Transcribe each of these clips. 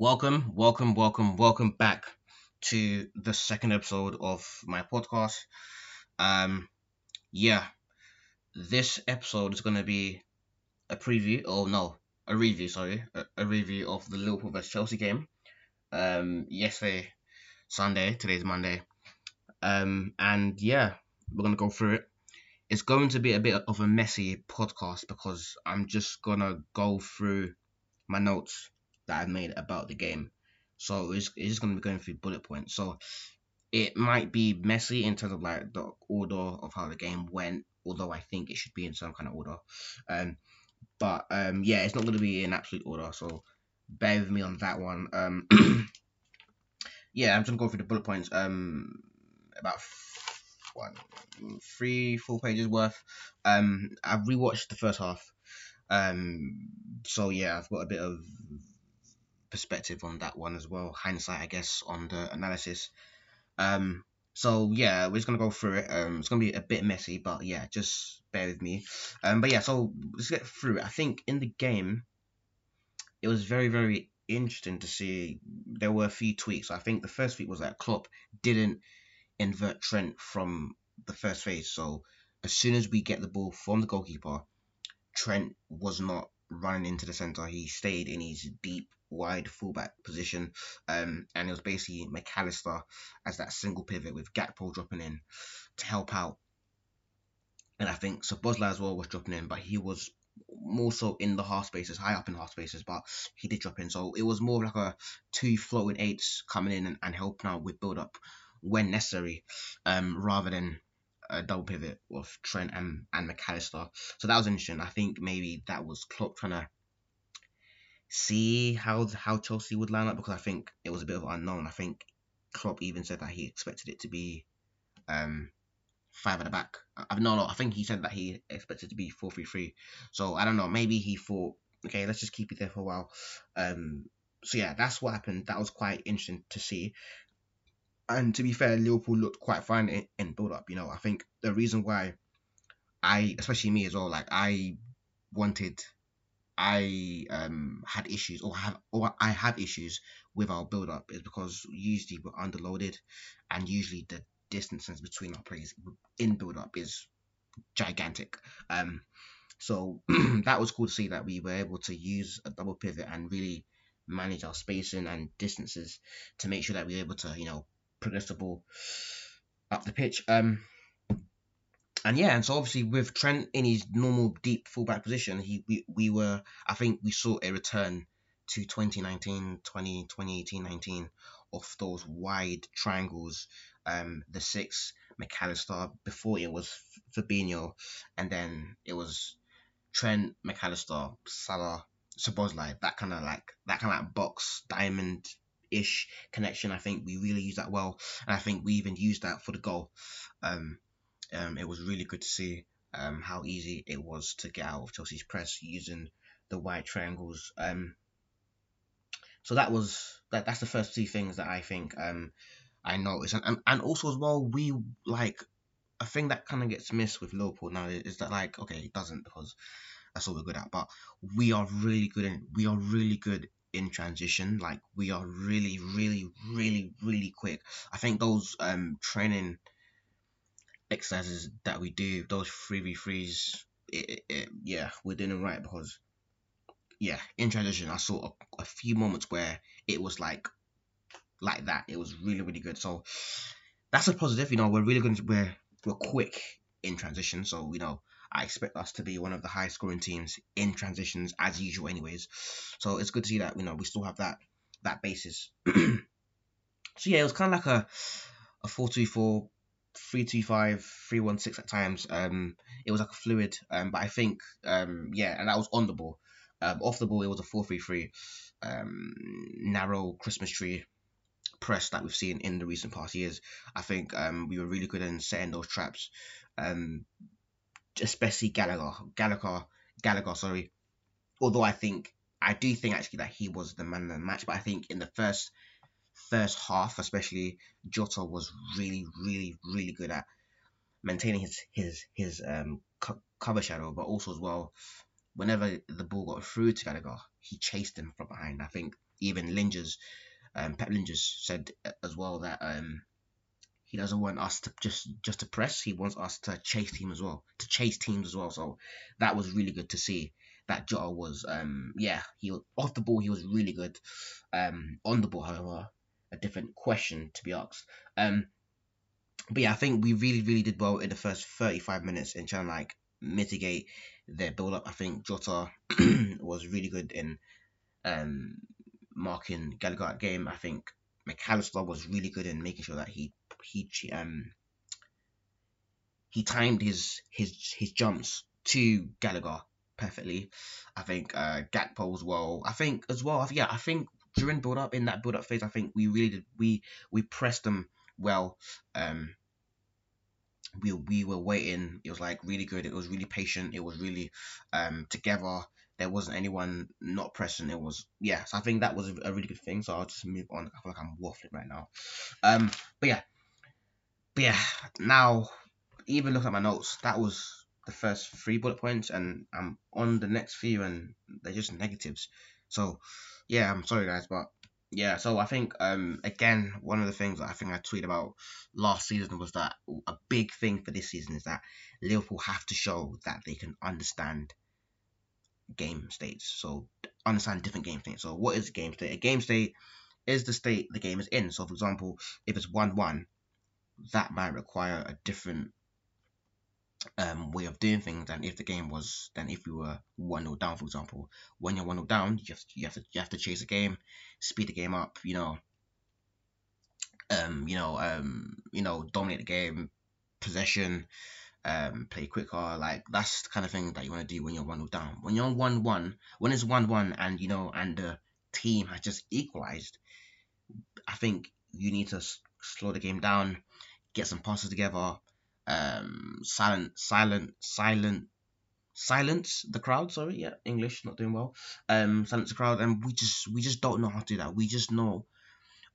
Welcome, welcome, welcome, welcome back to the second episode of my podcast. Um, yeah, this episode is going to be a preview, oh no, a review, sorry, a, a review of the Liverpool vs Chelsea game. Um, yesterday, Sunday, today's Monday. Um, and yeah, we're going to go through it. It's going to be a bit of a messy podcast because I'm just going to go through my notes that I've made about the game. So it's, it's just going to be going through bullet points. So it might be messy in terms of like the order of how the game went, although I think it should be in some kind of order. Um, but um, yeah, it's not going to be in absolute order. So bear with me on that one. Um, yeah, I'm just gonna go through the bullet points. Um, about one, three, four pages worth. Um, I've rewatched the first half. Um, so yeah, I've got a bit of perspective on that one as well. Hindsight, I guess, on the analysis. Um, so yeah, we're just gonna go through it. Um, it's gonna be a bit messy, but yeah, just bear with me. Um, but yeah, so let's get through it. I think in the game, it was very very interesting to see. There were a few tweaks. I think the first tweak was that Klopp didn't invert Trent from the first phase. So as soon as we get the ball from the goalkeeper, Trent was not running into the center. He stayed in his deep wide fullback position, um, and it was basically Mac Allister as that single pivot with Gakpo dropping in to help out. And I think Szoboszlai as well was dropping in, but he was more so in the half spaces, high up in half spaces, but he did drop in. So it was more like a two floating eights coming in and, and helping out with build up when necessary, um, rather than a double pivot with Trent and, and Mac Allister. So that was interesting. I think maybe that was Klopp trying to see how how Chelsea would line up because I think it was a bit of unknown. I think Klopp even said that he expected it to be um, five at the back. I've no, no, I think he said that he expected it to be four three three. So I don't know. Maybe he thought, okay, let's just keep it there for a while. Um, so yeah, that's what happened. That was quite interesting to see. And to be fair, Liverpool looked quite fine in, in build up. You know, I think the reason why I, especially me as well, like I wanted I um had issues or have or I have issues with our build up is because usually we're underloaded and usually the distances between our players in build up is gigantic. Um so that was cool to see that we were able to use a double pivot and really manage our spacing and distances to make sure that we are able to, you know, progress the ball up the pitch. Um and yeah, and so obviously with Trent in his normal deep fullback position, he we, we were I think we saw a return to 2019, 20, 2018, 19 of those wide triangles. Um, the six Mac Allister before it was Fabinho, and then it was Trent, Mac Allister, Salah, Szoboszlai. That kind of like that kind of like box diamond ish connection. I think we really used that well, and I think we even used that for the goal. Um, um, it was really good to see um, how easy it was to get out of Chelsea's press using the white triangles. Um, so that was that. That's the first two things that I think um, I noticed, and, and and also as well, we like a thing that kind of gets missed with Liverpool now is that like okay, it doesn't because that's all we're good at, but we are really good in we are really good in transition. Like we are really, really, really, really quick. I think those um training exercises that we do, those three v threes, yeah, we're doing it right because yeah, in transition, I saw a, a, few moments where it was like like that. It was really really good. So that's a positive. You know, we're really good. We're we're quick in transition. So you know, I expect us to be one of the highest scoring teams in transitions as usual, anyways. So it's good to see that you know we still have that that basis. so yeah, it was kind of like a a four two four three two five, three one six at times. Um, it was like a fluid. Um, but I think um, yeah, and that was on the ball. Um, off the ball, it was a four three three. Um, narrow Christmas tree press that we've seen in the recent past years. I think um, we were really good in setting those traps. Um, especially Gallagher, Gallagher, Gallagher. Sorry. Although I think I do think actually that he was the man of the match, but I think in the first first half, especially Jota was really, really, really good at maintaining his his his um cover shadow, but also as well, whenever the ball got through to Gallagher, he chased him from behind. I think even Lijnders, um, Pep Lijnders said as well that um, he doesn't want us to just just to press. He wants us to chase team as well, to chase teams as well. So that was really good to see. That Jota was, um, yeah, he was off the ball. He was really good. Um, on the ball, however, a different question to be asked. Um, but yeah, I think we really, really did well in the first 35 minutes in trying to like mitigate their build up. I think Jota was really good in um marking Gallagher game. I think Mac Allister was really good in making sure that he he um he timed his his his jumps to Gallagher perfectly. I think uh Gakpo as well. I think as well. Yeah, I think during build up in that build up phase, I think we really did we we pressed them well. Um, we we were waiting. It was like really good. It was really patient. It was really um together. There wasn't anyone not pressing. It was yeah. So I think that was a, a really good thing. So I'll just move on. I feel like I'm waffling right now. Um, but yeah, but yeah. Now even look at my notes, that was the first three bullet points, and I'm on the next few, and they're just negatives. So yeah, I'm sorry guys, but yeah, so I think um again one of the things that I think I tweeted about last season was that a big thing for this season is that Liverpool have to show that they can understand game states. So understand different game states. So what is a game state? A game state is the state the game is in. So for example, if it's one one, that might require a different um, way of doing things than if the game was than if we were one 0 down, for example. When you're one 0 down, you have to, you have to you have to chase the game, speed the game up, you know. Um, you know, um, you know, dominate the game, possession, um, play quicker. Like that's the kind of thing that you want to do when you're one 0 down. When you're one one, when it's one one, and you know, and the team has just equalized, I think you need to slow the game down, get some passes together, um, silent, silent, silent, silence the crowd. Sorry, yeah, English not doing well. Um, silence the crowd, and we just we just don't know how to do that. We just know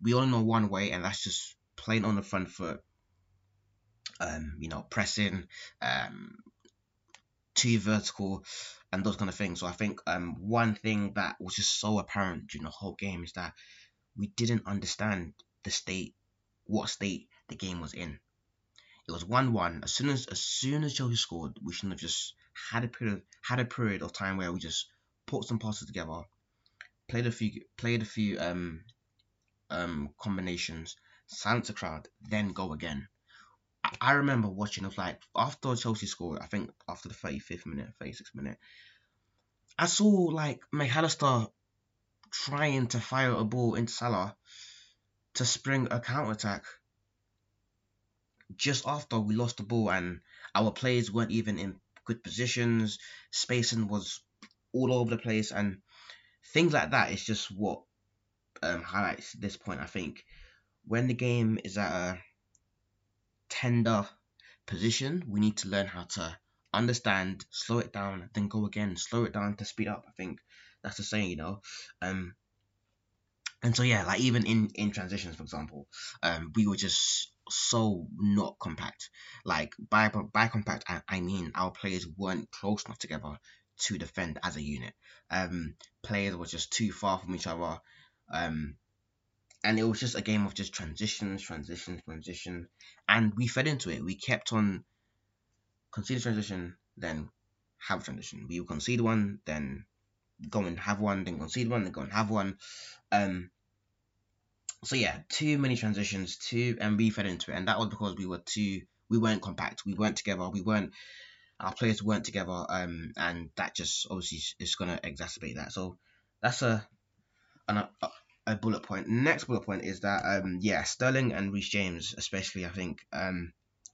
we only know one way, and that's just playing on the front foot. Um, you know, pressing, um, too vertical, and those kind of things. So I think um one thing that was just so apparent during the whole game is that we didn't understand the state, what state the game was in. It was one one. As soon as as soon as Chelsea scored, we shouldn't have just had a period had a period of time where we just put some passes together, played a few played a few um um combinations, silence the crowd, then go again. I, I remember watching it like after Chelsea scored, I think after the 35th minute, 36th minute, I saw like Mac Allister trying to fire a ball into Salah to spring a counter attack just after we lost the ball and our players weren't even in good positions, spacing was all over the place, and things like that is just what um, highlights this point. I think when the game is at a tender position, we need to learn how to understand, slow it down, then go again, slow it down to speed up. I think that's the saying, you know. Um, and so yeah, like even in in transitions, for example, um, we were just so not compact. Like by by compact, I, I mean our players weren't close enough together to defend as a unit. Um, players were just too far from each other. Um, and it was just a game of just transitions, transitions, transition, and we fed into it. We kept on concede transition, then have a transition. We would concede one, then go and have one, then concede one, then go and have one. Um, so yeah, too many transitions, too, and we fed into it, and that was because we were too, we weren't compact, we weren't together, we weren't, our players weren't together, um, and that just obviously is going to exacerbate that. So that's a, an, a, a bullet point. Next bullet point is that, um, yeah, Sterling and Reece James, especially, I think, um,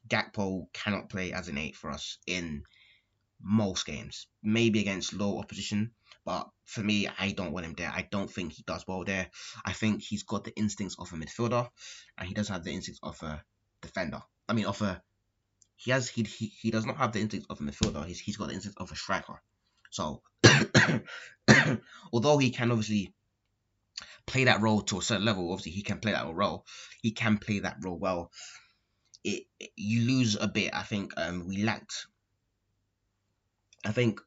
Gakpo cannot play as an eight for us in most games. Maybe against low opposition, but for me, I don't want him there. I don't think he does well there. I think he's got the instincts of a midfielder, and he doesn't have the instincts of a defender. I mean, of a he has he he, he does not have the instincts of a midfielder. He's he's got the instincts of a striker. So, although he can obviously play that role to a certain level, obviously he can play that role. He can play that role well. It, it you lose a bit. I think um we lacked. I think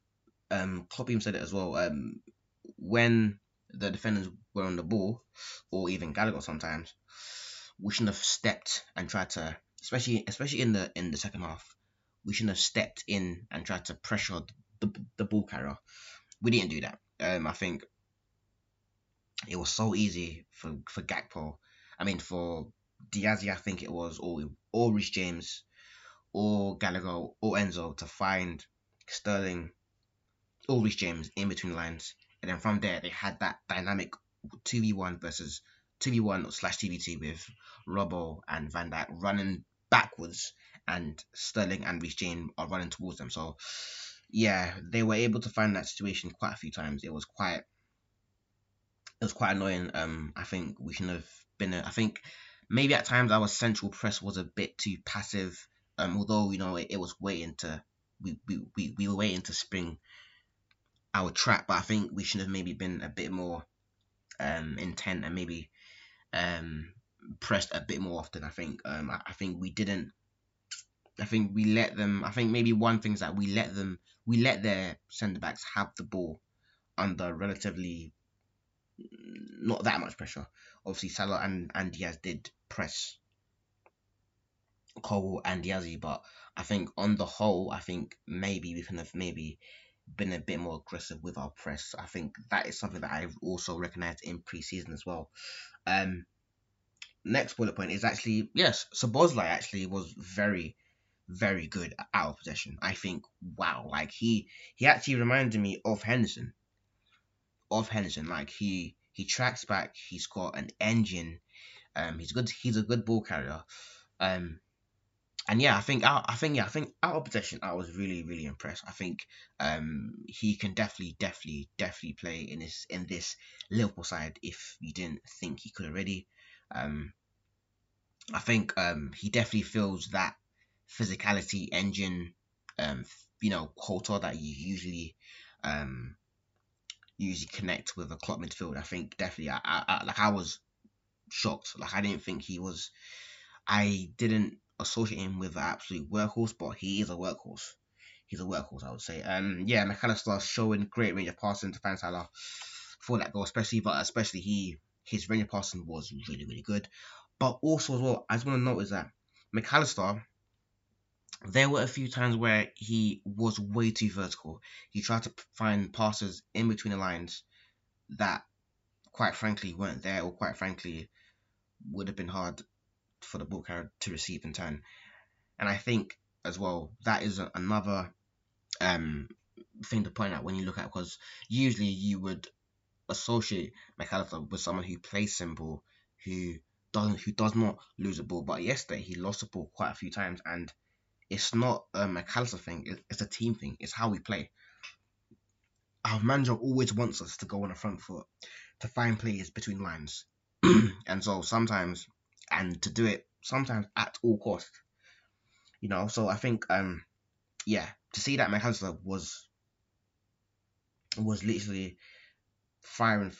um Klopp said it as well. Um, when the defenders were on the ball, or even Gallagher sometimes, we shouldn't have stepped and tried to, especially especially in the in the second half, we shouldn't have stepped in and tried to pressure the, the ball carrier. We didn't do that. Um, I think it was so easy for for Gakpo. I mean, for Disasi, I think it was, or or Reece James, or Gallagher, or Enzo to find Sterling, Reece James in between lines, and then from there they had that dynamic two v one versus two v one slash two v two with Robbo and Van Dijk running backwards, and Sterling and Reece James are running towards them. So yeah, they were able to find that situation quite a few times. It was quite it was quite annoying. Um, I think we should have been. A, I think maybe at times our central press was a bit too passive. Um, although you know it, it was waiting to we, we, we, we were waiting to spring our trap, but I think we should have maybe been a bit more um intent and maybe um pressed a bit more often. I think um I, I think we didn't. I think we let them. I think maybe one thing is that we let them. We let their centre backs have the ball under relatively not that much pressure. Obviously, Salah and, and Diaz did press Cole and Disasi, but I think on the whole, I think maybe we can have maybe been a bit more aggressive with our press. I think that is something that I've also recognized in preseason as well. Um, next bullet point is actually yes, Szoboszlai actually was very, very good out of possession. I think wow, like he he actually reminded me of Henderson of Henderson. Like he he tracks back. He's got an engine. Um, he's good. He's a good ball carrier. Um, and yeah, I think out. I think yeah, I think out of possession, I was really really impressed. I think um he can definitely definitely definitely play in this in this Liverpool side if you didn't think he could already. Um, I think um he definitely feels that physicality engine um you know quota that you usually um usually connect with a Klopp midfield. I think definitely, I, I, like I was shocked. Like I didn't think he was. I didn't associate him with an absolute workhorse, but he is a workhorse. He's a workhorse, I would say. Um, yeah, Mac Allister showing great range of passing to Salah for that goal, especially, but especially he his range of passing was really really good. But also as well, I just want to note is that Mac Allister, there were a few times where he was way too vertical. He tried to find passes in between the lines that, quite frankly, weren't there, or quite frankly, would have been hard for the carrier to receive in turn. And I think as well that is another um, thing to point out when you look at because usually you would associate Mac Allister with someone who plays simple, who doesn't who does not lose a ball. But yesterday he lost the ball quite a few times and it's not a Mac Allister thing. It's a team thing. It's how we play. Our manager always wants us to go on the front foot, to find players between lines, and so sometimes, and to do it sometimes at all cost. You know, so I think, um, yeah, to see that Mac Allister was was literally firing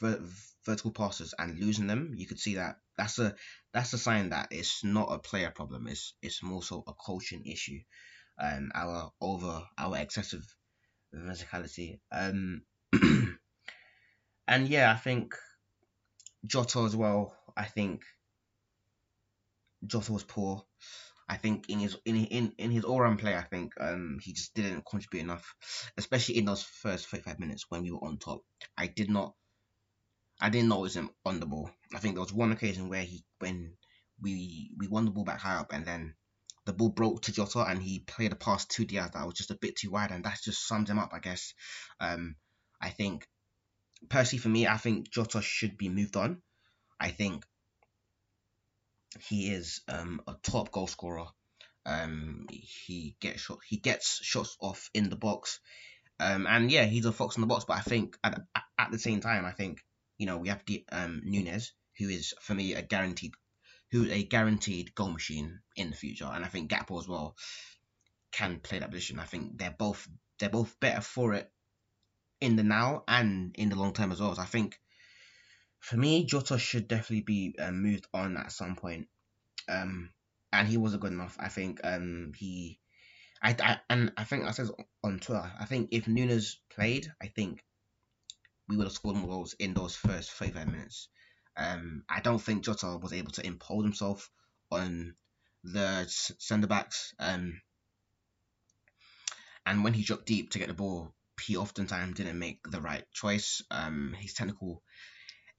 vertical passes and losing them, you could see that that's a that's a sign that it's not a player problem. It's it's more so a coaching issue. Um, our over our excessive verticality. Um, and yeah, I think Jota as well. I think Jota was poor. I think in his in in, in his all round play, I think um he just didn't contribute enough, especially in those first 35 minutes when we were on top. I did not I didn't notice him on the ball. I think there was one occasion where he when we we won the ball back high up and then the ball broke to Jota and he played a pass to Diaz that was just a bit too wide and that just sums him up, I guess. Um, I think personally for me, I think Jota should be moved on. I think he is um, a top goal scorer. Um, he gets shot, he gets shots off in the box. Um, and yeah, he's a fox in the box. But I think at, at the same time, I think you know, we have the, um, Nunez, who is for me a guaranteed, who a guaranteed goal machine in the future, and I think Gakpo as well can play that position. I think they're both they're both better for it in the now and in the long term as well. So I think for me, Jota should definitely be um, moved on at some point. Um, and he wasn't good enough. I think um, he, I, I, and I think I said on Twitter. I think if Nunez played, I think we would have scored more goals in those first 35 minutes. Um, I don't think Jota was able to impose himself on the centre backs. Um, and when he dropped deep to get the ball, he oftentimes didn't make the right choice. Um, his technical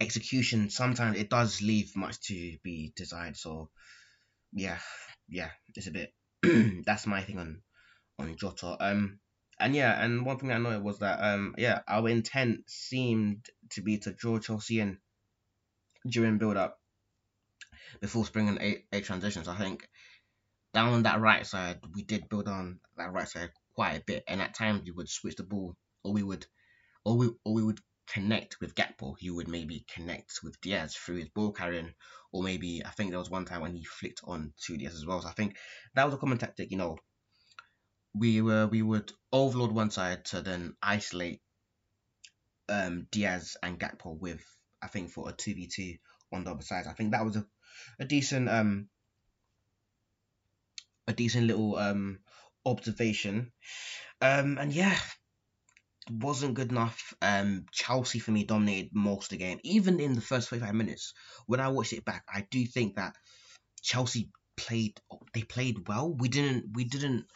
execution sometimes it does leave much to be desired. So yeah, yeah, it's a bit. that's my thing on on Jota. Um, and yeah, and one thing I know was that um, yeah, our intent seemed to be to draw Chelsea in during build up before spring and a eight transitions. I think down that right side, we did build on that right side quite a bit, and at times we would switch the ball, or we would, or we, or we would connect with Gakpo. He would maybe connect with Diaz through his ball carrying, or maybe I think there was one time when he flicked on to Diaz as well. So I think that was a common tactic. You know, we were we would overload one side to then isolate um, Diaz and Gakpo with I think for a two v two on the other side. I think that was a, a decent um a decent little um observation. Um and yeah, wasn't good enough. Um Chelsea for me dominated most of the game. Even in the first 45 minutes, when I watched it back, I do think that Chelsea played they played well. We didn't we didn't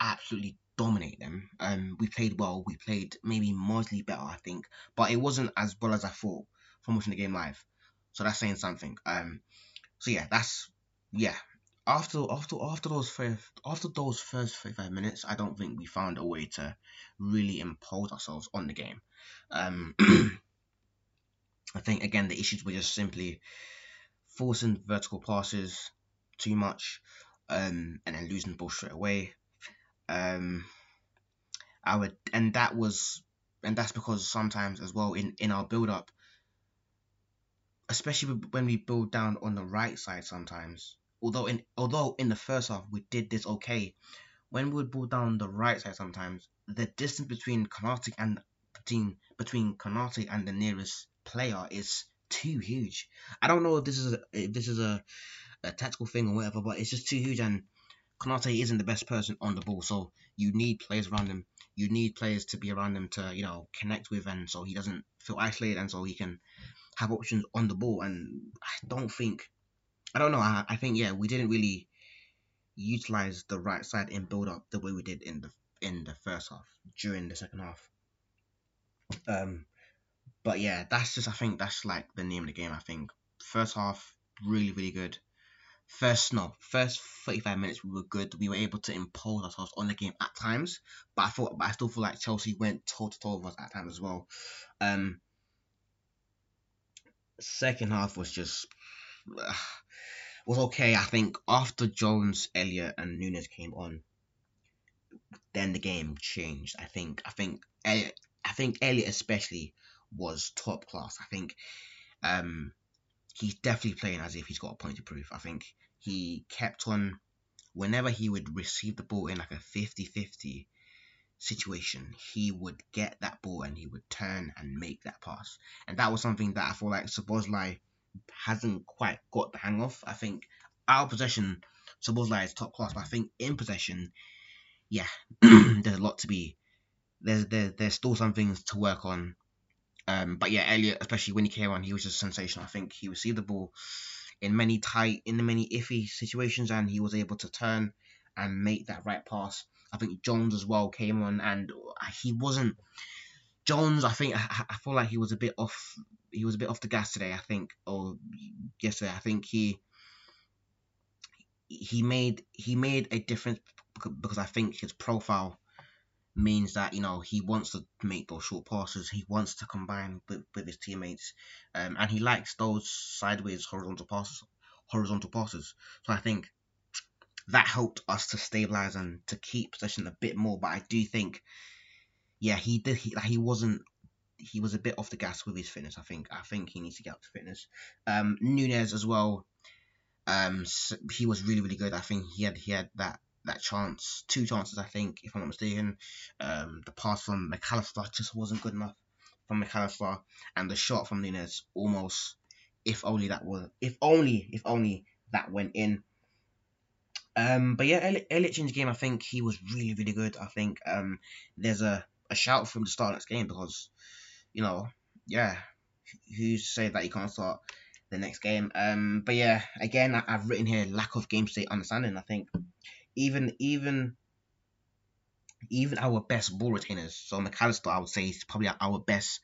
absolutely dominate them. Um, we played well. We played maybe marginally better, I think, but it wasn't as well as I thought from watching the game live. So that's saying something. Um, so yeah, that's yeah. After after after those first after those first 35 minutes, I don't think we found a way to really impose ourselves on the game. Um, I think again the issues were just simply forcing vertical passes too much, um, and then losing the ball straight away. Um, I would, and that was, and that's because sometimes as well in in our build up, especially when we build down on the right side sometimes. Although in although in the first half we did this okay, when we would build down the right side sometimes, the distance between Konate and between between Konate and the nearest player is too huge. I don't know if this is a, if this is a, a tactical thing or whatever, but it's just too huge and Konate isn't the best person on the ball, so you need players around him. You need players to be around him to you know connect with, and so he doesn't feel isolated, and so he can have options on the ball. And I don't think, I don't know. I, I think yeah, we didn't really utilize the right side in build up the way we did in the in the first half during the second half. Um, but yeah, that's just I think that's like the name of the game. I think first half really really good first no first 35 minutes we were good we were able to impose ourselves on the game at times but i thought but i still feel like chelsea went toe to toe with us at times as well um second half was just was okay i think after jones Elliott, and nunez came on then the game changed i think i think elliott, i think Elliott especially was top class i think um he's definitely playing as if he's got a point to prove. I think he kept on, whenever he would receive the ball in like a 50 50 situation, he would get that ball and he would turn and make that pass. And that was something that I feel like Szoboszlai hasn't quite got the hang of. I think of possession, Szoboszlai is top class, but I think in possession, yeah, there's a lot to be. There's there, there's still some things to work on um, but yeah, Elliott, especially when he came on, he was just sensational. I think he received the ball in many tight, in the many iffy situations, and he was able to turn and make that right pass. I think Jones as well came on, and he wasn't. Jones, I think I, I feel like he was a bit off. He was a bit off the gas today. I think, or yesterday. I think he he made he made a difference because I think his profile means that you know he wants to make those short passes. He wants to combine with, with his teammates, um, and he likes those sideways horizontal passes. Horizontal passes. So I think that helped us to stabilize and to keep possession a bit more. But I do think, yeah, he did. He, he wasn't. He was a bit off the gas with his fitness. I think. I think he needs to get up to fitness. Um, Nunez as well. Um, he was really really good. I think he had he had that that chance, two chances, I think, if I'm not mistaken. Um, the pass from Mac Allister just wasn't good enough from Mac Allister, and the shot from Nunez almost, if only that was, if only, if only that went in. Um, but yeah, Elliott in the game, I think he was really, really good. I think um, there's a, a shout from the start of this game because, you know, yeah, who's say that he can't start the next game? Um, but yeah, again, I, have written here lack of game state understanding. I think even even even our best ball retainers. So Mac Allister, I would say, is probably our best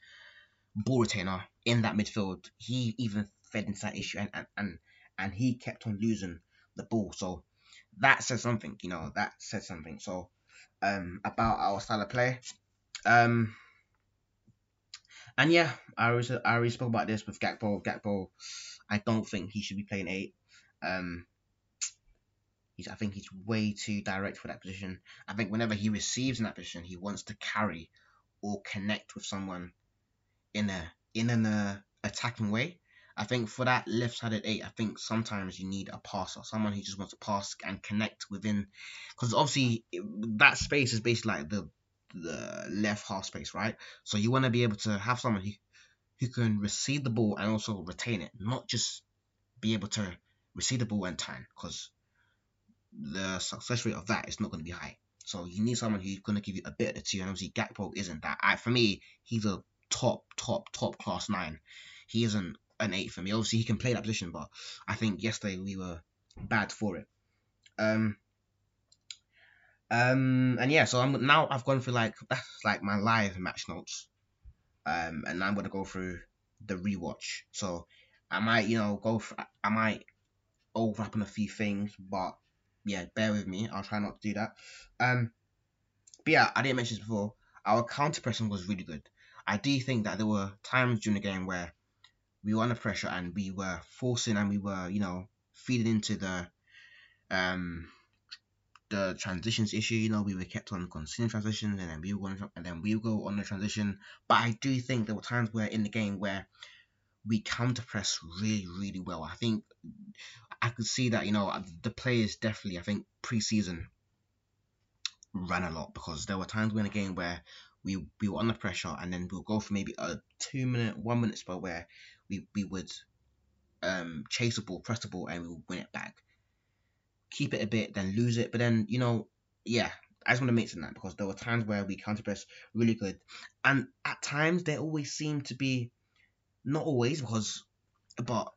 ball retainer in that midfield. He even fed into that issue, and and and, and he kept on losing the ball. So that says something, you know, that says something. So um, about our style of play. Um, and yeah, I already, I already spoke about this with Gakpo. Gakpo, I don't think he should be playing eight. Um, he's, I think he's way too direct for that position. I think whenever he receives in that position, he wants to carry or connect with someone in a in an uh, attacking way. I think for that left-sided eight, I think sometimes you need a passer, someone who just wants to pass and connect within, because obviously that space is basically like the the left half space, right? So you want to be able to have someone who who can receive the ball and also retain it, not just be able to receive the ball and turn, because the success rate of that is not going to be high. So you need someone who's going to give you a bit of the two, and obviously Gakpo isn't that. I, for me, he's a top, top, top class nine. He isn't an eight for me. Obviously, he can play that position, but I think yesterday we were bad for it. Um, um, and yeah, so I'm now I've gone through like that's like my live match notes. Um, and I'm gonna go through the rewatch. So I might, you know, go. For, I might overlap on a few things, but yeah, bear with me. I'll try not to do that. Um, but yeah, I didn't mention this before. Our counter pressing was really good. I do think that there were times during the game where we were under pressure and we were forcing and we were, you know, feeding into the um the transitions issue. You know, we were kept on conceding transitions and then we were going and then we go on the transition. But I do think there were times where in the game where we counter press really, really well. I think I could see that, you know, the players definitely, I think, preseason ran a lot because there were times in the game where we we were under pressure and then we'll go for maybe a two minute, one minute spell where we, we would um, chase the ball, press the ball, and we would win it back. Keep it a bit, then lose it. But then, you know, yeah, I just want to mention that because there were times where we counter press really good. And at times, there always seemed to be, not always, because, but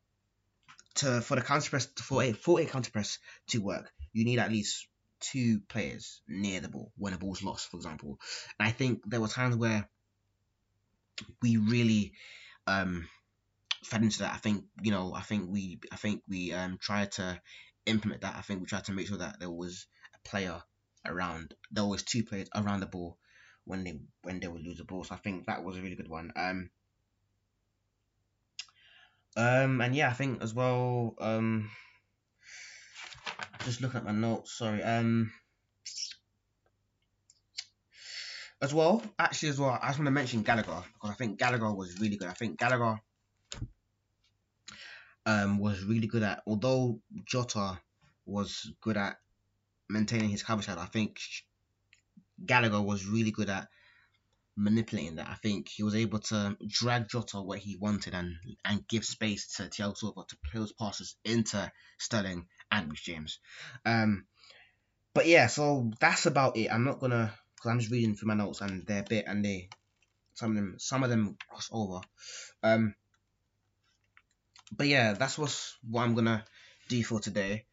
to for the counter press, for a, for a counter press to work, you need at least two players near the ball when a ball's lost, for example. And I think there were times where we really um fed into that. I think you know, I think we, I think we um tried to implement that. I think we tried to make sure that there was a player around. There was two players around the ball when they when they would lose the ball. So I think that was a really good one. Um. Um and yeah, I think as well. Um. Just looking at my notes. Sorry. Um. As well, actually, as well, I just want to mention Gallagher because I think Gallagher was really good. I think Gallagher um, was really good at. Although Jota was good at maintaining his cover side, I think Gallagher was really good at manipulating that. I think he was able to drag Jota where he wanted and and give space to Thiago Silva to play those passes into Sterling and Reece James. Um, but yeah, so that's about it. I'm not gonna because I'm just reading through my notes and they're a bit and they some of them some of them cross over. Um, but yeah, that's what's what I'm gonna do for today.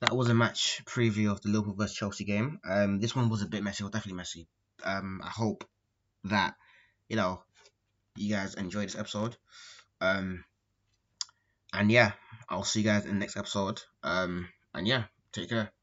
That was a match preview of the Liverpool vs Chelsea game. Um, this one was a bit messy, was definitely messy. Um, I hope that you know you guys enjoyed this episode. Um, and yeah, I'll see you guys in the next episode. Um, and yeah, take care.